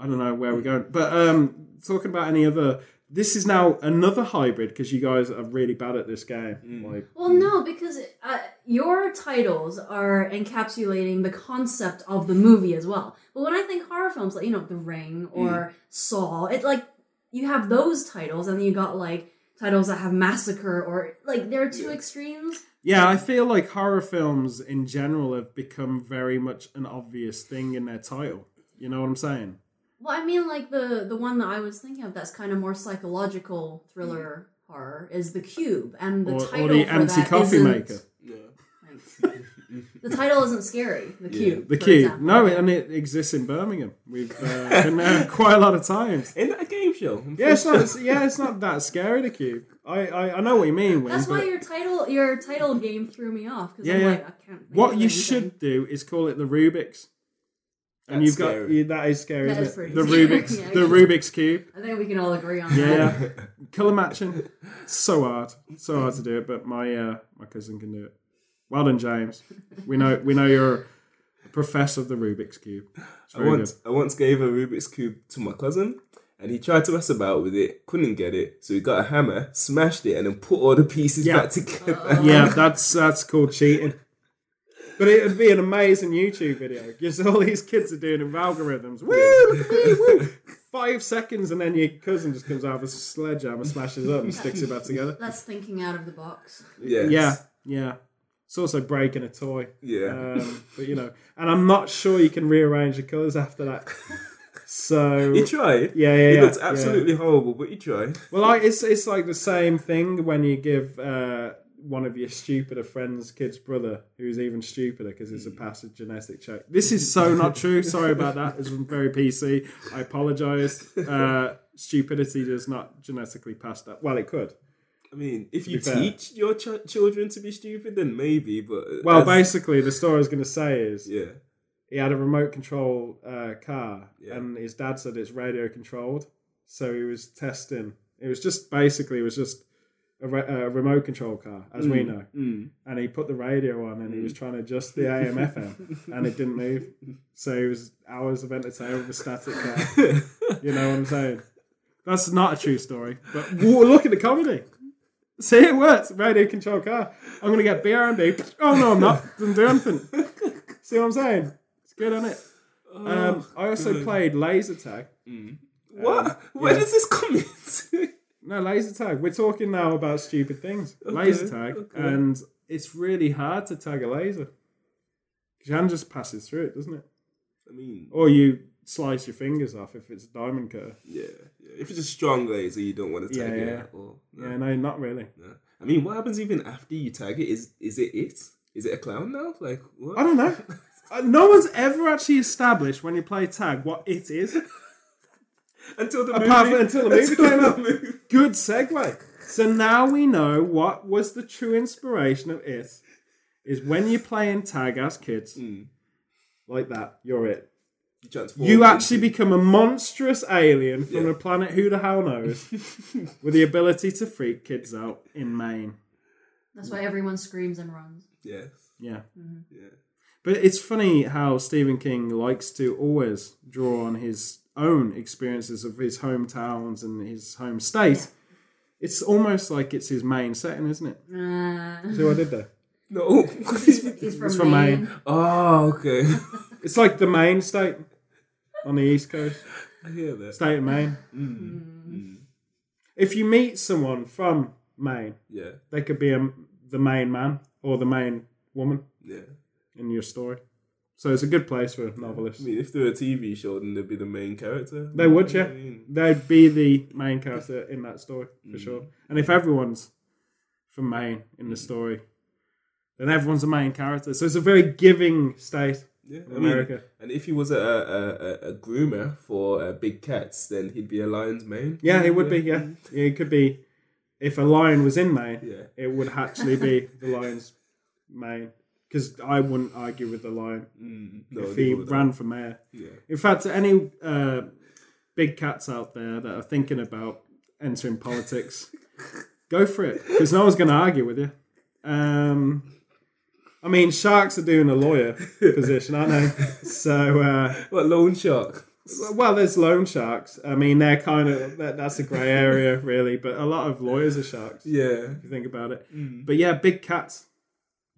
I don't know where we're going. But um, talking about any other. This is now another hybrid because you guys are really bad at this game. Like, Well, no, because uh, your titles are encapsulating the concept of the movie as well. But when I think horror films, like you know, The Ring or Saw, it like you have those titles, and you got like titles that have massacre or like there are two extremes. Yeah, I feel like horror films in general have become very much an obvious thing in their title. You know what I'm saying? Well, I mean, like the the one that I was thinking of that's kind of more psychological thriller horror is The Cube, and the Or, title or the for empty that coffee isn't- maker. Yeah. like, the title isn't scary. The Cube. The for Cube. example. No, and it exists in Birmingham. We've uh, been there quite a lot of times. Isn't that a game show? Yeah, it's not. Yeah, it's not that scary. The Cube. I, I, I know what you mean. Win, That's why your title your title game threw me off because Yeah, I'm yeah. like I can't. what you anything. should do is call it the Rubik's. And That's you've got scary. yeah, that is scary. That isn't is it? pretty the scary, Rubik's, yeah, the actually. Rubik's cube. I think we can all agree on that. Yeah, colour matching. So hard, so hard to do it. But my uh, my cousin can do it. Well done, James. We know we know you're a professor of the Rubik's cube. It's I very once, I once gave a Rubik's Cube to my cousin, and he tried to mess about with it, couldn't get it, so he got a hammer, smashed it, and then put all the pieces Yeah. back together. good. Yeah, that's that's called cheating. But it would be an amazing YouTube video because all these kids are doing with algorithms. Woo, look at me, woo. Five seconds, and then your cousin just comes out with a sledgehammer, smashes it up, and sticks it back together. That's thinking out of the box. Yes. Yeah, yeah. It's also breaking a toy. Yeah. Um, but you know, and I'm not sure you can rearrange the colours after that. So you tried. yeah, yeah, It yeah, looks yeah. absolutely horrible, but you tried. Well, like it's it's like the same thing when you give uh, one of your stupider friends' kid's brother, who's even stupider because it's a passive genetic check. This is so not true. Sorry about that. It's very PC. I apologise. Uh, stupidity does not genetically pass that. Well, it could. I mean, if you fair. teach your ch- children to be stupid, then maybe, but. Well, as- basically, the story I was going to say is Yeah. he had a remote control uh, car, Yeah. and his dad said it's radio controlled. So he was testing. It was just basically it was just a, re- a remote control car, as we know. Mm. And he put the radio on, and he was trying to adjust the AM FM, and it didn't move. So it was hours of entertainment with a static car. You know what I'm saying? That's not a true story, but look at the comedy. See, it works. Radio control car. I'm gonna get BRB. Oh no, I'm not. Doesn't do anything. See what I'm saying? It's good, isn't it? Um, I also good. played laser tag. What? Where yeah. does this come into? No, laser tag. We're talking now about stupid things. laser tag, okay. and it's really hard to tag a laser. Your hand just passes through it, doesn't it? I mean, Or you slice your fingers off if it's a diamond cutter. yeah, yeah. If it's a strong laser, you don't want to tag Yeah, it. yeah. Or, no, Yeah, no, not really. no. I mean, what happens even after you tag it? Is is it it? Is it a clown now? Like what? I don't know. Uh, no one's ever actually established when you play tag what it is. until the Apart movie. from until the movie Until came the out. movie. Good segue. So now we know what was the true inspiration of it. Is when you're playing tag as kids, hmm. like that, you're it. transform You into- actually become a monstrous alien from Yeah. a planet who the hell knows, with the ability to freak kids out in Maine. That's why everyone screams and runs. Yes. Yeah. Mm-hmm. Yeah. But it's funny how Stephen King likes to always draw on his own experiences of his hometowns and his home state. It's almost like it's his main setting, isn't it? Ah. Uh, See what I did there? No. he's from, It's from Maine. Maine. oh, okay. It's like the main state on the east coast, I hear that. state of Maine. Mm. Mm. Mm. If you meet someone from Maine, Yeah. they could be a, the main man or the main woman Yeah. in your story. So it's a good place for novelists. I mean, if they were a TV show, then they'd be the main character. They would, yeah. I mean, They'd be the main character in that story for sure. And if everyone's from Maine in the story, then everyone's a main character. So it's a very giving state yeah. I mean, America. and if he was a, a, a, a groomer for uh, big cats, then he'd be a lion's mane. yeah, it would be. Yeah, yeah, it could be. If a lion was in Maine, Yeah. it would actually be the lion's Maine. Because I wouldn't argue with the lion Mm, no, if he ran for mayor. Yeah. In fact, any uh, big cats out there that are thinking about entering politics, go for it because no one's going to argue with you. Um, I mean, sharks are doing a lawyer position, aren't they? So, uh, What loan shark? well, there's loan sharks. I mean, they're kind of that's a grey area, really. But a lot of lawyers are sharks Yeah. if you think about it. But yeah, big cats,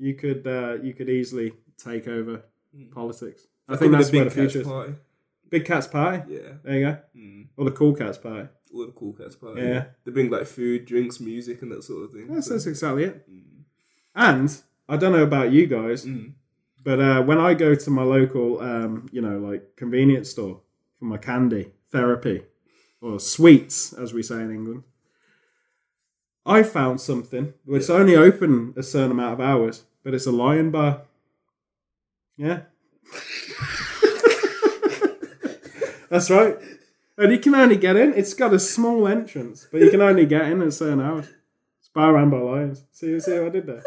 you could uh, you could easily take over politics. I think that's the where the cats future is. party. Big Cats Pie. Yeah. There you go. Or the Cool Cats Pie. Or the cool cats party. Yeah. They bring like food, drinks, music, and that sort of thing. That's, So- that's exactly it. And I don't know about you guys, Mm. but uh, when I go to my local, um, you know, like convenience store for my candy, therapy, or sweets, as we say in England, I found something which only open a certain amount of hours, but it's a lion bar. Yeah. That's right. And you can only get in. It's got a small entrance, but you can only get in at certain hours. It's bar ran by lions. See, see what I did there?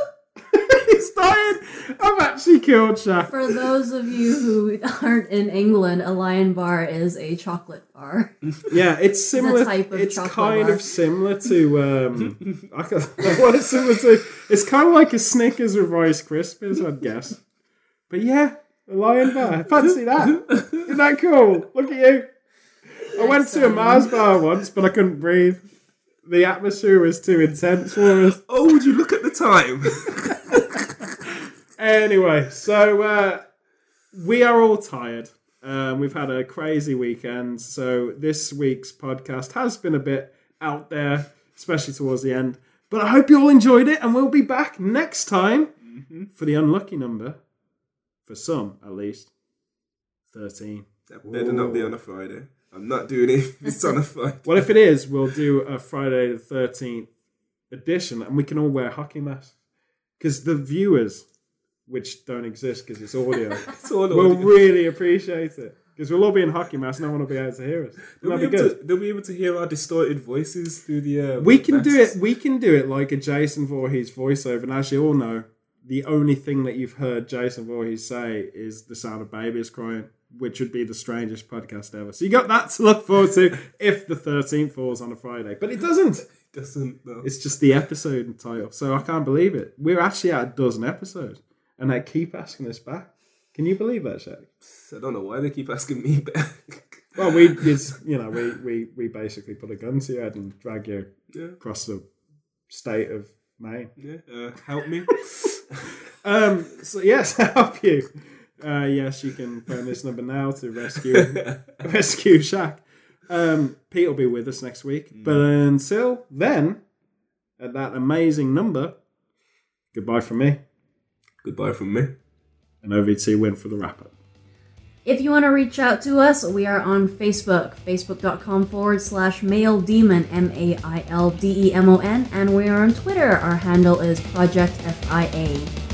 He's dying. I've actually killed Shaq. For those of you who aren't in England, a lion bar is a chocolate bar. Yeah, it's similar. type of it's chocolate kind bar. of similar to. Um, I can what it's similar to. It's kind of like a Snickers with Rice Krispies, I'd guess. But yeah, a lion bar. Fancy that? Isn't that cool? Look at you. I went to a Mars bar once, but I couldn't breathe. The atmosphere was too intense for us. Oh, would you look at the time? Anyway, so uh, we are all tired. Um, we've had a crazy weekend, so this week's podcast has been a bit out there, especially towards the end. But I hope you all enjoyed it, and we'll be back next time for the unlucky number, for some at least, 13. that better not be on a Friday. I'm not doing it. if It's on a Friday. Well, if it is, we'll do a Friday the 13th edition, and we can all wear hockey masks. Because the viewers, which don't exist because it's audio, It's all will audio. really appreciate it. Because we'll all be in hockey masks, no one will be able to hear us. They'll be, be to, they'll be able to hear our distorted voices through the. Uh, We can do it. We can do it like a Jason Voorhees voiceover. And as you all know, the only thing that you've heard Jason Voorhees say is the sound of babies crying, which would be the strangest podcast ever. So you got that to look forward to if the thirteenth falls on a Friday, but it doesn't. Doesn't no. It's just the episode title. So I can't believe it. We're actually at a dozen episodes, and they keep asking us back. Can you believe that, Shaq? I don't know why they keep asking me back. Well, we it's, you know we, we we basically put a gun to your head and drag you yeah, across the state of Maine. yeah. Uh, help me. Um. So yes, help you. Uh, yes, you can phone this number now to rescue rescue Shaq. Um, Pete will be with us next week, but until then, at that amazing number, goodbye from me Goodbye from me. and OVT win for the wrap up. If you want to reach out to us, we are on Facebook, facebook.com forward slash male demon, M A I L D E M O N, and we are on Twitter. Our handle is Project FIA.